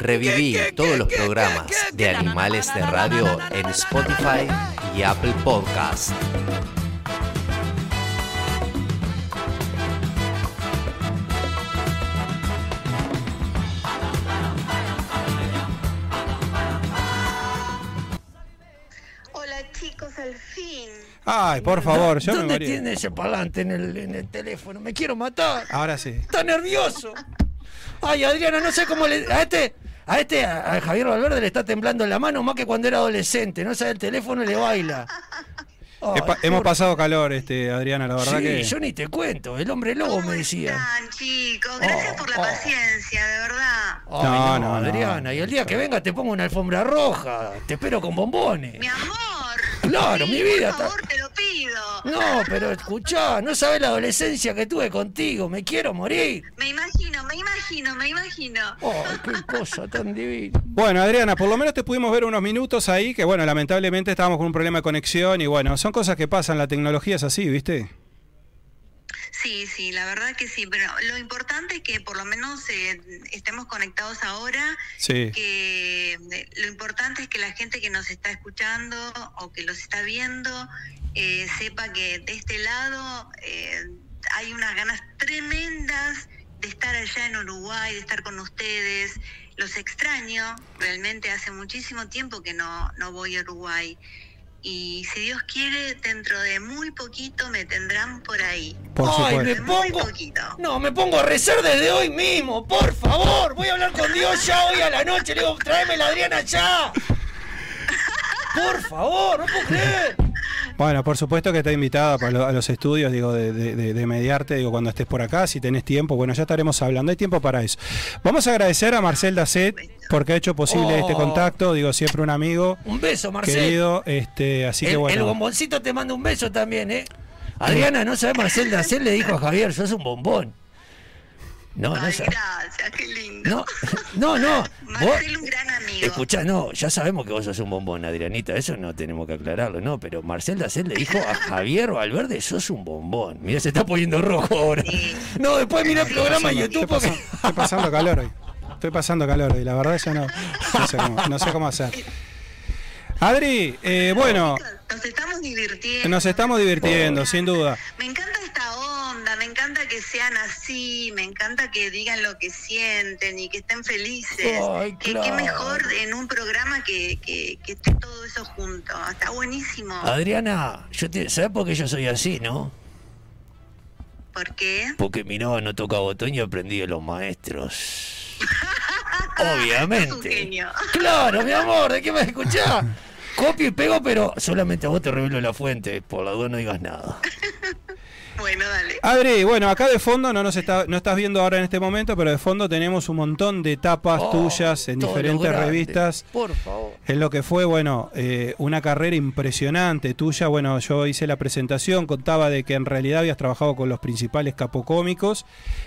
Reviví todos los programas de Animales de Radio en Spotify y Apple Podcast. Hola chicos, al fin. Ay, por favor, yo me ¿Dónde moría. tiene ese parlante en el, en el teléfono? Me quiero matar. Ahora sí. Está nervioso. Ay, Adriana, no sé cómo le. A este. A este, a a Javier Valverde le está temblando la mano más que cuando era adolescente. No sabe el teléfono y le baila. Ay, He pa- hemos pasado calor, este, Adriana, la verdad Sí, que. yo ni te cuento. El hombre lobo ¿Cómo me decía. están, chicos? Gracias Oh, por la oh. paciencia, de verdad. Ay, No, no, no, no. Adriana. Y el día que venga te pongo una alfombra roja. Te espero con bombones. Mi amor. Claro, Sí, mi vida Por está- favor, te. No, pero escuchá, no sabes la adolescencia que tuve contigo. Me quiero morir. Me imagino, me imagino, me imagino. Ay, qué cosa tan divina. Bueno, Adriana, por lo menos te pudimos ver unos minutos ahí, que bueno, lamentablemente estábamos con un problema de conexión y bueno, son cosas que pasan, la tecnología es así, ¿viste? Sí, sí, la verdad que sí, pero lo importante es que por lo menos eh, estemos conectados ahora, Sí. que eh, lo importante es que la gente que nos está escuchando o que los está viendo eh, sepa que de este lado eh, hay unas ganas tremendas de estar allá en Uruguay, de estar con ustedes. Los extraño, realmente hace muchísimo tiempo que no, no voy a Uruguay. Y si Dios quiere, dentro de muy poquito me tendrán por ahí. Por Ay, me muy pongo. poquito. No, me pongo a rezar desde hoy mismo, por favor. Voy a hablar con Dios ya hoy a la noche. Le digo, tráeme la Adriana ya. Por favor, no puedo creer. Bueno, por supuesto que está invitada a los estudios, digo, de, de- de- mediarte, digo, cuando estés por acá, si tenés tiempo, bueno, ya estaremos hablando, hay tiempo para eso. Vamos a agradecer a Marcel Dacet porque ha hecho posible Oh. este contacto, digo, siempre un amigo Un beso, Marcel. querido, este, así el, que el bueno. bomboncito te manda un beso también, ¿eh? Adriana, no sabe Marcel Dacel le dijo a Javier, sos un bombón. No, no Ay, sabe. gracias, qué lindo. No, no, no. Vos, Marcel, un gran amigo. escuchá, no, ya sabemos que vos sos un bombón, Adrianita, eso no tenemos que aclararlo, ¿no? Pero Marcel Dacel le dijo a Javier Valverde, sos un bombón. Mira, se está poniendo rojo ahora. Sí. No, después mira el programa en Estoy YouTube porque... estoy pasando calor hoy. Estoy pasando calor hoy, la verdad yo no, no, sé, cómo, no sé cómo hacer. Adri, eh, bueno, Nos estamos divirtiendo. nos estamos divirtiendo, sin duda. Me encanta esta onda, me encanta que sean así, me encanta que digan lo que sienten y que estén felices. Ay, Que claro. qué mejor en un programa que, que, que esté todo eso junto. Está buenísimo. Adriana, yo te, ¿sabes por qué yo soy así, no? ¿Por qué? Porque miraba no toca botón y aprendí de los maestros. Obviamente. Claro, mi amor, ¿de qué me escuchás? Copio y pego, pero solamente a vos te revelo la fuente. Por la duda no digas nada. Bueno, dale. Adri, bueno, acá de fondo no nos está, no estás viendo ahora en este momento, pero de fondo tenemos un montón de tapas Oh, tuyas en diferentes grande. revistas. Por favor. En lo que fue, bueno, eh, una carrera impresionante tuya. Bueno, yo hice la presentación, contaba de que en realidad habías trabajado con los principales capocómicos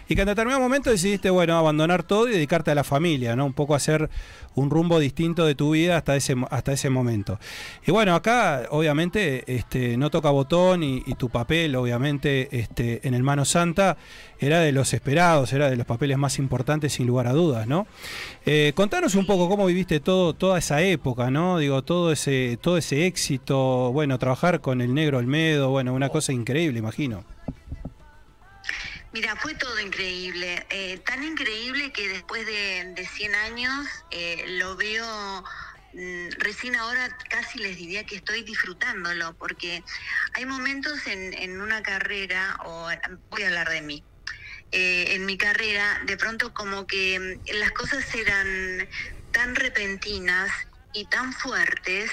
y que en determinado momento decidiste, bueno, abandonar todo y dedicarte a la familia, ¿no? Un poco hacer un rumbo distinto de tu vida hasta ese, hasta ese momento. Y bueno, acá obviamente este, no toca botón y, y tu papel, obviamente, este, en el Mano Santa era de los esperados, era de los papeles más importantes sin lugar a dudas, ¿no? Eh, contanos un poco cómo viviste todo, toda esa época, ¿no? Digo, todo ese, todo ese éxito, bueno, trabajar con el negro Olmedo, bueno, una cosa increíble, imagino. Mira, fue todo increíble. Eh, tan increíble que después de, de 100 años eh, lo veo, recién ahora casi les diría que estoy disfrutándolo, porque hay momentos en, en una carrera, o voy a hablar de mí, eh, en mi carrera, de pronto como que mm, las cosas eran tan repentinas y tan fuertes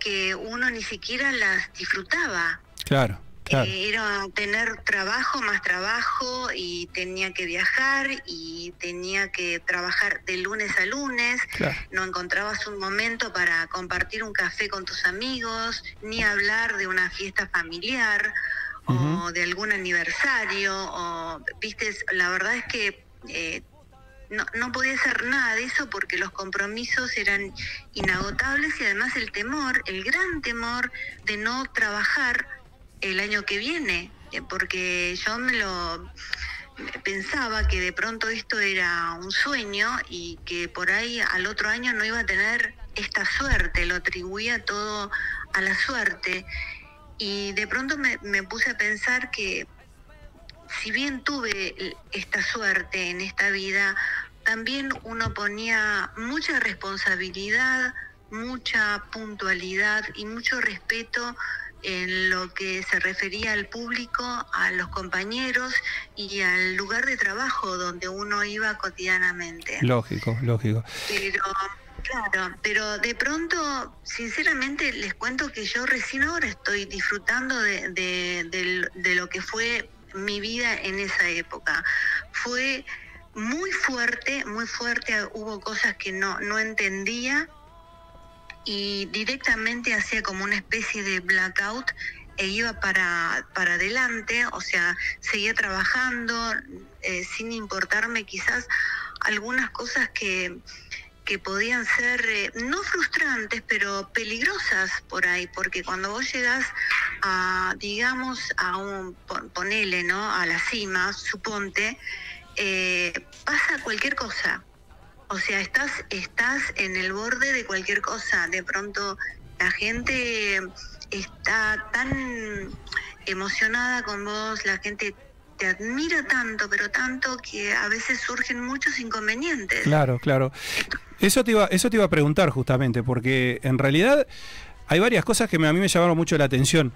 que uno ni siquiera las disfrutaba. Claro, claro. Eh, era tener trabajo más trabajo y tenía que viajar y tenía que trabajar de lunes a lunes. Claro. No encontrabas un momento para compartir un café con tus amigos, ni hablar de una fiesta familiar o de algún aniversario. O, viste, la verdad es que eh, no, no podía hacer nada de eso porque los compromisos eran inagotables y además el temor, el gran temor de no trabajar el año que viene, eh, porque yo me lo pensaba que de pronto esto era un sueño y que por ahí al otro año no iba a tener esta suerte, lo atribuía todo a la suerte. Y de pronto me, me puse a pensar que si bien tuve esta suerte en esta vida, también uno ponía mucha responsabilidad, mucha puntualidad y mucho respeto en lo que se refería al público, a los compañeros y al lugar de trabajo donde uno iba cotidianamente. Lógico, lógico. Pero, claro, pero de pronto, sinceramente, les cuento que yo recién ahora estoy disfrutando de, de, de lo que fue mi vida en esa época. Fue muy fuerte, muy fuerte, hubo cosas que no, no entendía y directamente hacía como una especie de blackout e iba para, para adelante, o sea, seguía trabajando eh, sin importarme quizás algunas cosas que, que podían ser eh, no frustrantes, pero peligrosas por ahí, porque cuando vos llegas a, digamos, a un, ponele, ¿no? A la cima, suponte, eh, pasa cualquier cosa. O sea, estás, estás en el borde de cualquier cosa. De pronto la gente está tan emocionada con vos, la gente te admira tanto, pero tanto que a veces surgen muchos inconvenientes. Claro, claro. Eso te iba, eso te iba a preguntar justamente, porque en realidad hay varias cosas que a mí me llamaron mucho la atención.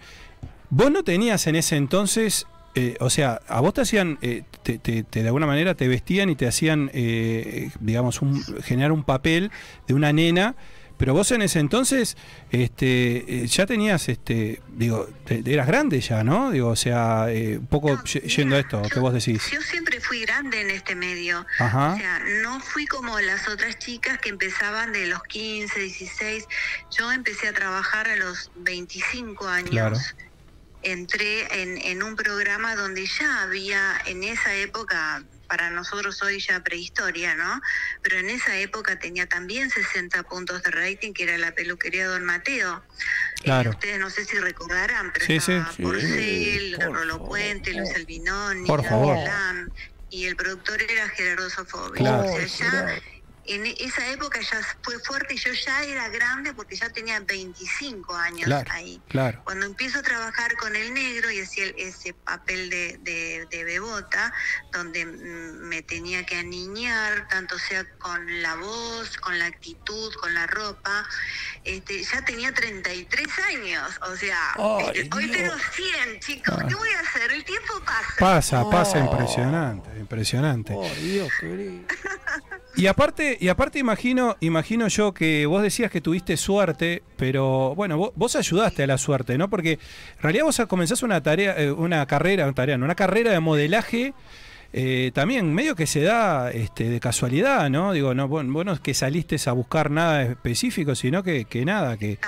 Vos no tenías en ese entonces eh, o sea, a vos te hacían, eh, te, de alguna manera te vestían y te hacían, eh, digamos, un, generar un papel de una nena, pero vos en ese entonces este, ya tenías, este, digo, eras grande ya, ¿no? Digo, o sea, un poco yendo a esto, que vos decís. Yo siempre fui grande en este medio. O sea, no fui como las otras chicas que empezaban de los 15, 16. Yo empecé a trabajar a los 25 años. Claro entré en, en un programa donde ya había en esa época para nosotros hoy ya prehistoria, ¿no? Pero en esa época tenía también 60 puntos de rating, que era la peluquería Don Mateo. Eh, claro. ustedes no sé si recordarán, pero sí, Porcel, Rolo Puente, Luis Albinoni, Por favor. y el productor era Gerardo Sofovich. Claro, o sea, ya en esa época ya fue fuerte y yo ya era grande porque ya tenía 25 años ahí. Claro. Cuando empiezo a trabajar con el negro y hacía ese papel de, de, bebota, donde me tenía que aniñar, tanto sea con la voz, con la actitud, con la ropa, este, ya tenía 33 años. O sea, este, hoy tengo 100, chicos. ¿Qué voy a hacer? El tiempo pasa. Pasa, pasa, impresionante, impresionante. Oh, Dios, querido. Y aparte, y aparte imagino, imagino yo que vos decías que tuviste suerte, pero bueno, vos, ayudaste a la suerte, ¿no? Porque en realidad vos comenzás una tarea, eh, una carrera, una tarea, una carrera de modelaje. Eh, también medio que se da este, de casualidad, ¿no? Digo, no, vos, no es que saliste a buscar nada específico, sino que, que nada, que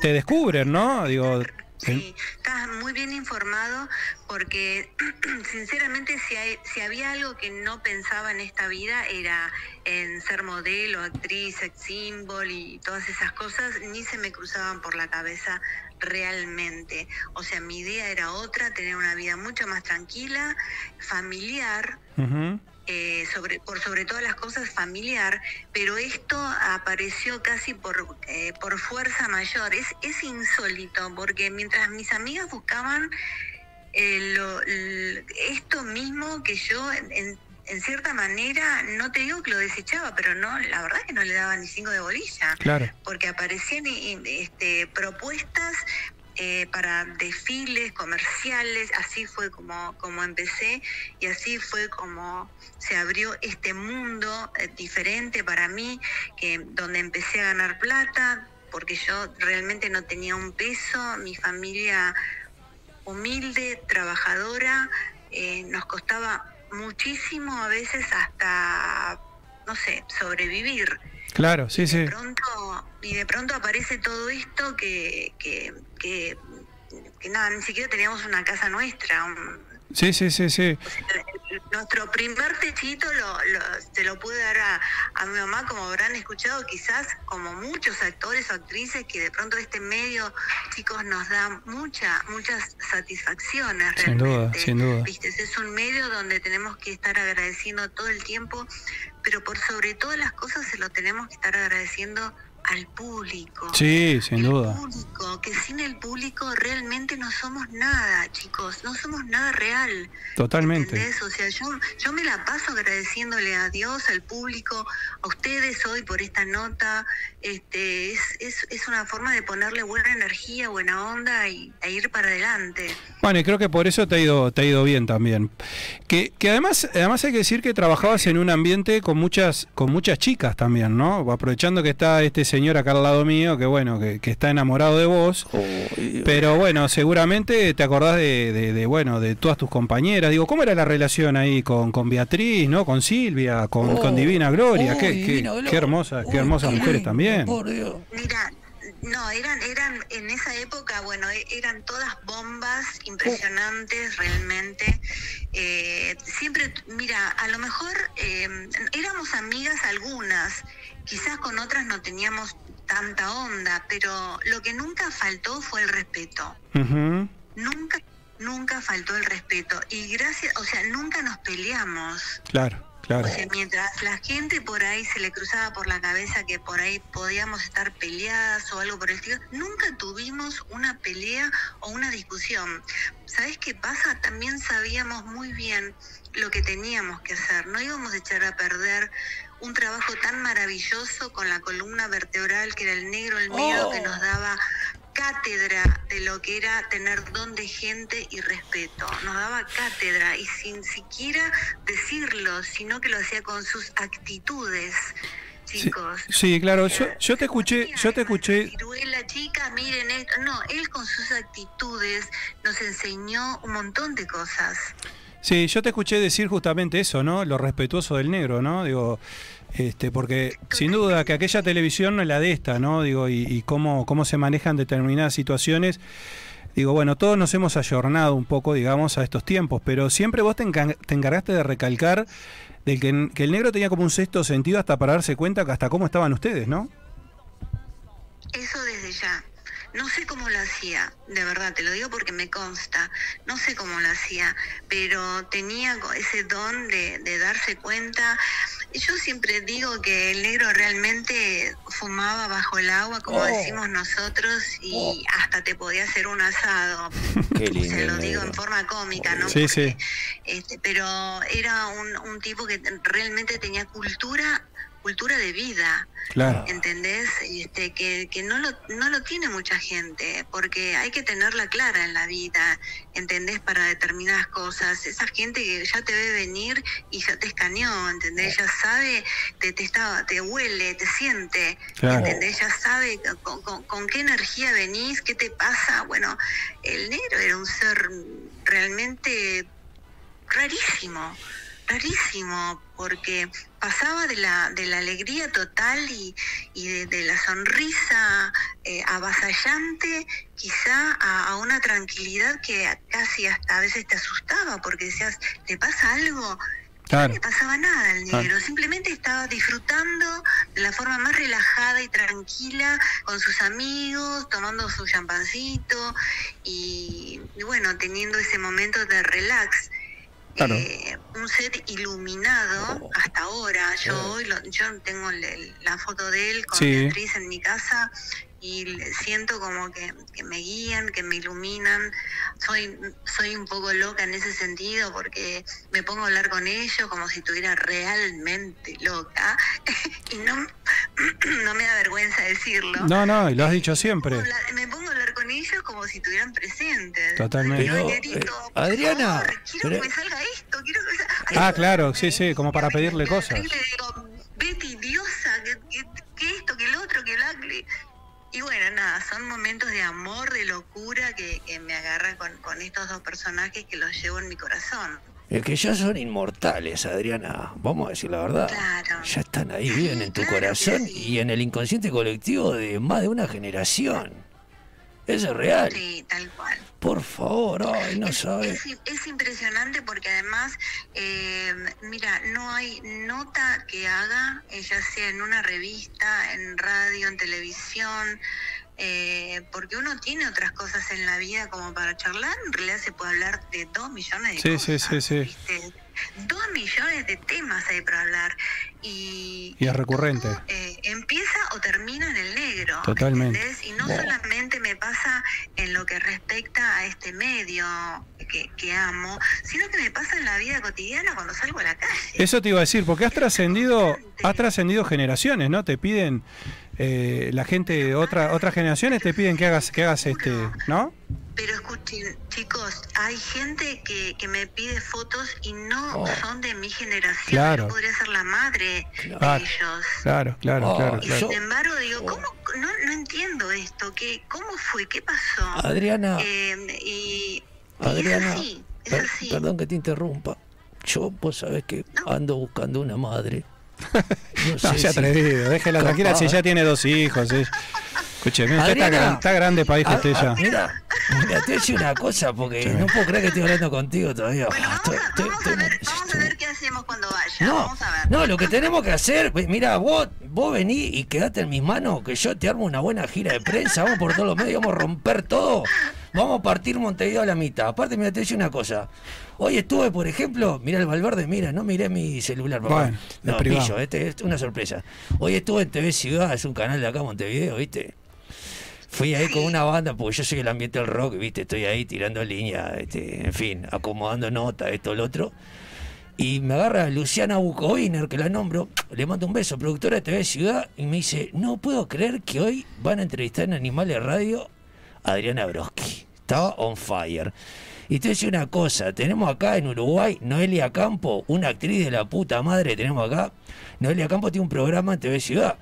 te descubren, ¿no? Digo, Sí, estás muy bien informado porque sinceramente si, si había algo que no pensaba en esta vida era en ser modelo, actriz, sex symbol y todas esas cosas, ni se me cruzaban por la cabeza realmente. O sea, mi idea era otra, tener una vida mucho más tranquila, familiar. Eh, sobre, por sobre todas las cosas familiar, pero esto apareció casi por, eh, por fuerza mayor. Es, es insólito, porque mientras mis amigas buscaban eh, esto mismo que yo en, en, cierta manera, no te digo que lo desechaba, pero no, la verdad que no le daba ni cinco de bolilla. Claro. Porque aparecían este, propuestas eh, para desfiles comerciales, así fue como, como empecé y así fue como se abrió este mundo eh, diferente para mí, que, donde empecé a ganar plata, porque yo realmente no tenía un peso, mi familia humilde, trabajadora, eh, nos costaba muchísimo a veces hasta, no sé, sobrevivir. Claro, sí, sí. y de pronto aparece todo esto que, que, que, nada, ni siquiera teníamos una casa nuestra. Sí, sí, sí, sí. Nuestro primer techito lo, lo- se lo pude dar a, a mi mamá, como habrán escuchado, quizás como muchos actores o actrices, que de pronto este medio, chicos, nos da mucha, muchas satisfacciones Sin duda, realmente. sin duda. ¿Viste? Es un medio donde tenemos que estar agradeciendo todo el tiempo, pero por sobre todas las cosas se lo tenemos que estar agradeciendo al público. Sí, sin El duda. público, que sin el público realmente no somos nada, chicos, no somos nada real. Totalmente. ¿Entendés? O sea, yo, yo me la paso agradeciéndole a Dios, al público, a ustedes hoy por esta nota. Este, es, es, es una forma de ponerle buena energía, buena onda y, e ir para adelante. Bueno, y creo que por eso te ha ido, te ha ido bien también. Que, que además, además hay que decir que trabajabas en un ambiente con muchas, con muchas chicas también, ¿no? Aprovechando que está este señor acá al lado mío, que bueno, que, que está enamorado de vos. Pero bueno, seguramente te acordás de, de- de, bueno, de todas tus compañeras. Digo, ¿cómo era la relación ahí con, con Beatriz, ¿no? Con Silvia, con, Oh, con Divina Gloria. oh, qué, Divina qué, qué hermosas, qué hermosas qué mujeres lindo, también. Por Dios. Mira, no, eran, eran en esa época, bueno, e- eran todas bombas impresionantes realmente. Eh, siempre, mira, a lo mejor eh, éramos amigas algunas, quizás con otras no teníamos tanta onda, pero lo que nunca faltó fue el respeto. Nunca, nunca faltó el respeto. Y gracias, o sea, nunca nos peleamos. Claro, claro. Mientras la gente por ahí se le cruzaba por la cabeza que por ahí podíamos estar peleadas o algo por el estilo, nunca tuvimos una pelea o una discusión. ¿Sabes qué pasa? También sabíamos muy bien lo que teníamos que hacer. No íbamos a echar a perder un trabajo tan maravilloso con la columna vertebral que era el negro, el miedo, Oh. que nos daba cátedra de lo que era tener don de gente y respeto. Nos daba cátedra y sin siquiera decirlo, sino que lo hacía con sus actitudes, chicos. sí, claro, yo, yo te escuché, yo te escuché, ciruela, chicas, miren esto. No, él con sus actitudes nos enseñó un montón de cosas. sí, yo te escuché decir justamente eso, ¿no? Lo respetuoso del negro, ¿no? Digo, este, porque sin duda que aquella televisión no es la de esta, ¿no? Digo, y, cómo, cómo se manejan determinadas situaciones. Digo, bueno, todos nos hemos ayornado un poco, digamos, a estos tiempos, pero siempre vos te, encargaste de recalcar de que, el negro tenía como un sexto sentido hasta para darse cuenta hasta cómo estaban ustedes, ¿no? Eso desde ya. No sé cómo lo hacía, de verdad, te lo digo porque me consta. No sé cómo lo hacía, pero tenía ese don de darse cuenta. Yo siempre digo que el negro realmente fumaba bajo el agua, como Oh. decimos nosotros, y hasta te podía hacer un asado. Qué lindo. Se lo digo en forma cómica, ¿no? Sí, sí. Porque, este, pero era un, un tipo que realmente tenía cultura, cultura de vida. Claro. ¿entendés? Este, que, que no, lo, no lo tiene mucha gente, porque hay que tenerla clara en la vida, ¿entendés? Para determinadas cosas. Esa gente que ya te ve venir y ya te escaneó, ¿entendés? Ya sabe, te, te, está, te huele, te siente, Claro. ¿entendés? Ya sabe con, con- con qué energía venís, qué te pasa. Bueno, el negro era un ser realmente rarísimo, rarísimo, porque pasaba de la, de la alegría total y, y de, de la sonrisa eh, avasallante quizá a, a una tranquilidad que casi hasta a veces te asustaba porque decías, ¿te pasa algo? Claro. No le pasaba nada al negro, simplemente estaba disfrutando de la forma más relajada y tranquila con sus amigos, tomando su champancito y, y bueno, teniendo ese momento de relax. Claro. Eh, un set iluminado hasta ahora. Yo hoy lo- yo tengo el- la foto de él con Sí. Beatriz en mi casa y le- siento como que, que me guían, que me iluminan. Soy, soy un poco loca en ese sentido porque me pongo a hablar con ellos como si estuviera realmente loca y no, no me da vergüenza decirlo. No, no, y lo has dicho Me siempre. pongo a hablar- Me pongo a hablar con ellos como si estuvieran presentes. Totalmente. Pero, "Negrito, eh, Adriana, favor, quiero pero- que me salga esto, quiero que me salga... Ay, Ah, claro, sí, sí, como para pedirle cosas. Y le digo, Betty, diosa, que, que- que esto, que el otro, que el acre. Y bueno, nada, son momentos de amor, de locura que, que me agarran con, con estos dos personajes que los llevo en mi corazón. Es que ya son inmortales, Adriana. Vamos a decir la verdad. Claro. Ya están ahí, viven en tu Claro corazón sí. y en el inconsciente colectivo de más de una generación. Eso es real. Sí, tal cual. Por favor, ay, no es, sabes. es- es impresionante porque además, eh, mira, no hay nota que haga, eh, ya sea en una revista, en radio, en televisión, eh, porque uno tiene otras cosas en la vida como para charlar. En realidad se puede hablar de dos millones de Sí, cosas. sí, sí, sí. ¿viste? Dos millones de temas hay para hablar. Y, Y es recurrente. todo, eh, empieza o termina en el negro. Totalmente. ¿entendés? Y no Wow. solamente me pasa en lo que respecta a este medio que, que amo, sino que me pasa en la vida cotidiana cuando salgo a la calle. Eso te iba a decir, porque has trascendido, has trascendido generaciones, ¿no? Te piden eh, la gente de otra, otras generaciones te piden que hagas, que hagas este, ¿no? Pero escuchen, chicos, hay gente que, que me pide fotos y no Oh. son de mi generación. Claro. Yo podría ser la madre Claro. de ellos. Claro, claro, Oh, claro, Y claro. sin embargo digo, ¿cómo? No, no entiendo esto. ¿qué, ¿Cómo fue? ¿Qué pasó? Adriana, Eh, y, y Adriana, es así, es per- así. perdón que te interrumpa. Yo, vos sabés que ando buscando una madre. No No, sé se si- atrevido, déjela Capaz. tranquila si ya tiene dos hijos. ¿eh? Escúcheme, usted está, gran- está grande para Ah, usted ah, ya. mira, mira, te voy a decir una cosa porque no puedo creer que estoy hablando contigo todavía. Bueno, vamos, estoy- a, estoy- vamos, a estoy- ver, vamos a ver qué hacemos cuando vaya. No, vamos a ver. no, lo que tenemos que hacer, mira, vos, vos venís y quedate en mis manos, que yo te armo una buena gira de prensa, vamos por todos los medios, vamos a romper todo, vamos a partir Montevideo a la mitad. Aparte, mira, te voy a decir una cosa. Hoy estuve, por ejemplo, mira el Valverde, mira, no miré mi celular, papá. Bueno, no, pillo, este es una sorpresa. Hoy estuve en TV Ciudad, es un canal de acá, Montevideo, ¿viste? Fui ahí con una banda, porque yo soy el ambiente del rock, ¿viste? Estoy ahí tirando línea, este, en fin, acomodando notas, esto, lo otro. Y me agarra Luciana Bucoviner, que la nombro, le mando un beso, productora de TV Ciudad, y me dice, no puedo creer que hoy van a entrevistar en Animales Radio a Adriana Broski. Estaba on fire. Y te voy a decir una cosa, tenemos acá en Uruguay Noelia Campo, una actriz de la puta madre, tenemos acá. Noelia Campo tiene un programa en TV Ciudad.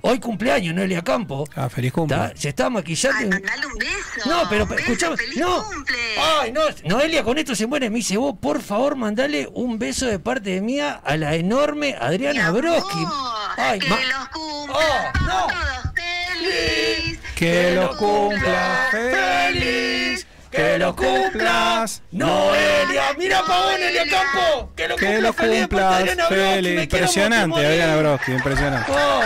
Hoy cumpleaños Noelia Campo. Ah, feliz cumple. se está maquillando. Ay, mandale un beso. no, pero escuchame, ¡Feliz no. cumple! Ay, no, Noelia con esto se muere. Me dice, vos, por favor, mandale un beso de parte de mía a la enorme Adriana Broski. Ay, que los cumpla Oh, no. todos feliz. Que lo cumpla feliz, que lo cumplas. Noelia, mira pa' vos, Noelia Campo. Que lo Que cumpla lo cumplas Adriana Broski. feliz. Impresionante. Adriana Broski, impresionante. Oh.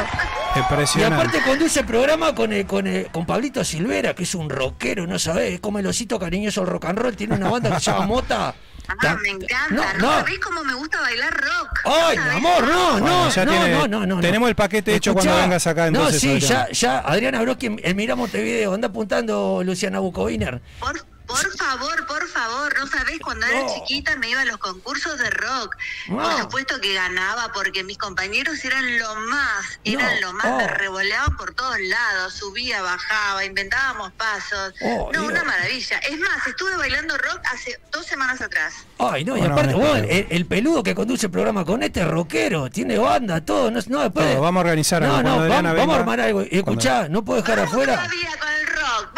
Y Impresionante. aparte conduce el programa con, el- con, el- con Pablito Silvera, que es un rockero, no sabés, es como el osito cariñoso del rock and roll, tiene una banda que se llama Mota. Ah, me encanta. No, No, sabés cómo me gusta bailar rock. Ay, ¿No mi amor, no, Bueno, no, ya no, tiene- no, no, no. tenemos el paquete hecho cuando vengas acá, entonces, No, sí, Adriana. ya, ya, Adriana Broski, en Mira Montevideo, anda apuntando Luciana Bucoviner. Por, por favor, por favor, no sabés, cuando era No. chiquita me iba a los concursos de rock. No. Por supuesto que ganaba porque mis compañeros eran lo más, eran No. lo más, Oh. me revoleaban por todos lados, subía, bajaba, inventábamos pasos. Oh, no, Dios. una maravilla. Es más, estuve bailando rock hace dos semanas atrás. Ay, no, y Bueno, aparte, vos, el, el peludo que conduce el programa con este es rockero, tiene banda, todo, no, no después. Todo, vamos a organizar No, algo. no, Adriana vamos, vamos a armar algo. Y escuchá, no puedo dejar afuera. todavía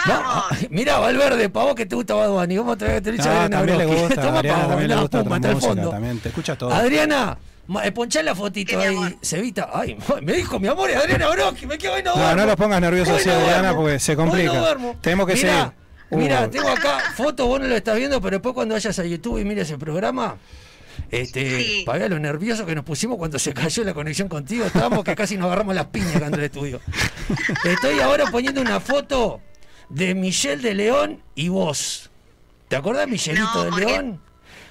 Vamos, vamos. mirá, Valverde, para vos que te gusta Bad Bunny, vamos a traer que te dice Ah, Adriana también le gusta, Toma Adriana también le gusta pum, otra hasta el música, fondo. también, te escucha todo. Adriana, eh, ponchá la fotito ¿Qué, mi ahí? Cevita. Ay, me dijo mi amor, es Adriana Broski, me quedo hoy no No, duermo. no lo pongas nervioso Hoy así, no Adriana, porque se complica. no duermo. Tenemos que Mirá, seguir. Uh. Mirá, tengo acá fotos, vos no lo estás viendo, pero después cuando vayas a YouTube y mires el programa, este, Sí. para ver lo nervioso que nos pusimos cuando se cayó la conexión contigo, estábamos que casi nos agarramos las piñas acá en el estudio. Estoy ahora poniendo una foto de Michelle de León y vos. ¿Te acordás, Michelito No, de León?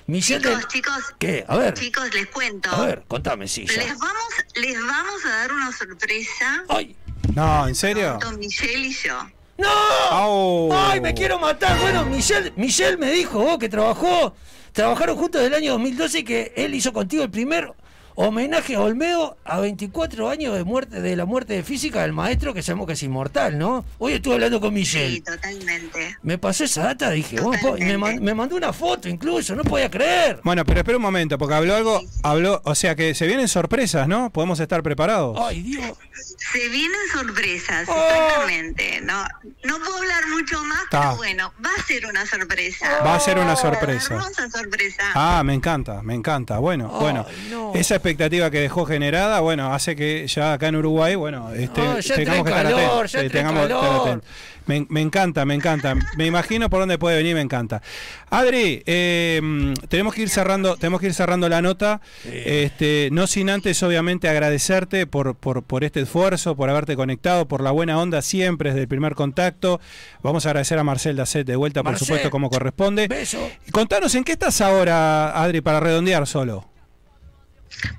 Michelle Chicos, de... chicos, ¿Qué? A ver, chicos, les cuento. a ver, contame, sí, ya. Les vamos, les vamos a dar una sorpresa ¡Ay! No, ¿en serio? con Michelle y yo. ¡No! ¡Ay, me quiero matar! Bueno, Michelle, Michelle me dijo vos que trabajó, trabajaron juntos desde el año 2012 y que él hizo contigo el primer homenaje a Olmedo a 24 años de muerte de la muerte de física del maestro que sabemos que es inmortal, ¿no? Hoy estuve hablando con Michelle. Sí, totalmente. Me pasó esa data, dije, me, me mandó una foto incluso, no podía creer. Bueno, pero espera un momento, porque habló algo, habló, o sea que se vienen sorpresas, ¿no? Podemos estar preparados. Ay, Dios. Se vienen sorpresas, Oh. exactamente. No, no puedo hablar mucho más, Ta. pero bueno, va a ser una sorpresa. Va a ser una Una sorpresa. hermosa sorpresa. Ah, me encanta, me encanta. Bueno, bueno. no. Esa es expectativa que dejó generada, bueno, hace que ya acá en Uruguay, bueno, este, ya tengamos que estar calor, atentos. tengamos. Me, me encanta, me encanta. Me imagino por dónde puede venir, me encanta. Adri, eh, tenemos que ir cerrando, tenemos que ir cerrando la nota. Este, no sin antes, obviamente, agradecerte por, por, por este esfuerzo, por haberte conectado, por la buena onda siempre desde el primer contacto. Vamos a agradecer a Marcel Dacet de vuelta, por supuesto, como corresponde. Beso. Y Contanos en qué estás ahora, Adri, para redondear solo.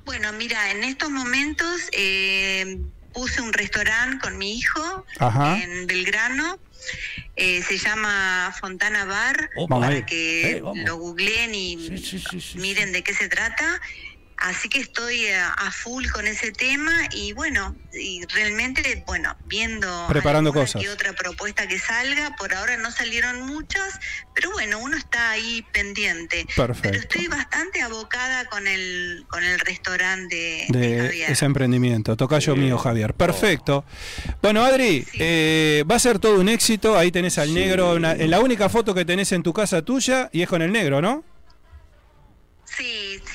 Bueno, mira, en estos momentos eh, puse un restaurante con mi hijo Ajá. en Belgrano. Eh, se llama Fontana Bar, Opa. para que Eh, lo googleen y Sí, sí, sí, sí, miren de qué se trata. Así que estoy a, a full con ese tema y bueno, y realmente, bueno, viendo Preparando cosas. que otra propuesta que salga, por ahora no salieron muchas, pero bueno, uno está ahí pendiente. Perfecto. Pero estoy bastante abocada con el con el restaurante de, de Javier. ese emprendimiento. Tocayo mío, Javier. Perfecto. Bueno, Adri, eh, va a ser todo un éxito. Ahí tenés al negro, una- en la única foto que tenés en tu casa tuya y es con el negro, ¿no?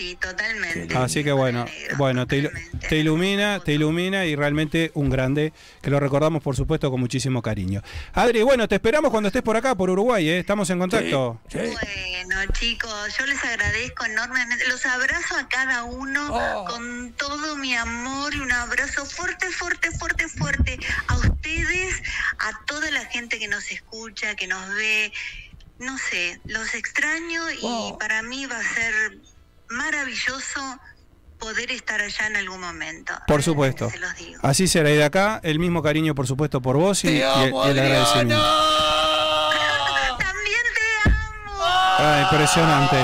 Sí, totalmente. Así que bueno, negro, bueno, te, te ilumina, te ilumina y realmente un grande que lo recordamos por supuesto con muchísimo cariño. Adri, bueno, te esperamos cuando estés por acá, por Uruguay, ¿eh? estamos en contacto. Sí. Bueno, chicos, yo les agradezco enormemente. Los abrazo a cada uno Oh. con todo mi amor y un abrazo fuerte, fuerte, fuerte, fuerte a ustedes, a toda la gente que nos escucha, que nos ve. No sé, los extraño y Oh. para mí va a ser maravilloso poder estar allá en algún momento. Por supuesto. Se los digo. Así será. Y de acá, el mismo cariño, por supuesto, por vos y, Te y- amo, y el agradecimiento. También te amo. Ah, impresionante.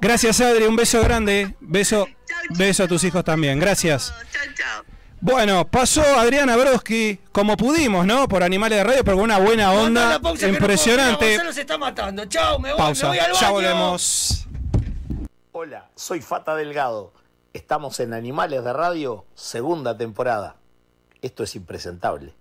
Gracias, Adri. Un beso grande. Beso, Chau, chau, beso a tus chau. hijos también. Gracias. Chao. Bueno, pasó Adriana Broski como pudimos, ¿no? Por Animales de Radio, pero con una buena onda. la pausa que no puedo, impresionante. Se está matando. Chao, me voy, Pausa. me voy al Ya volvemos. Hola, soy Fata Delgado. Estamos en Animales de Radio, segunda temporada. Esto es impresentable.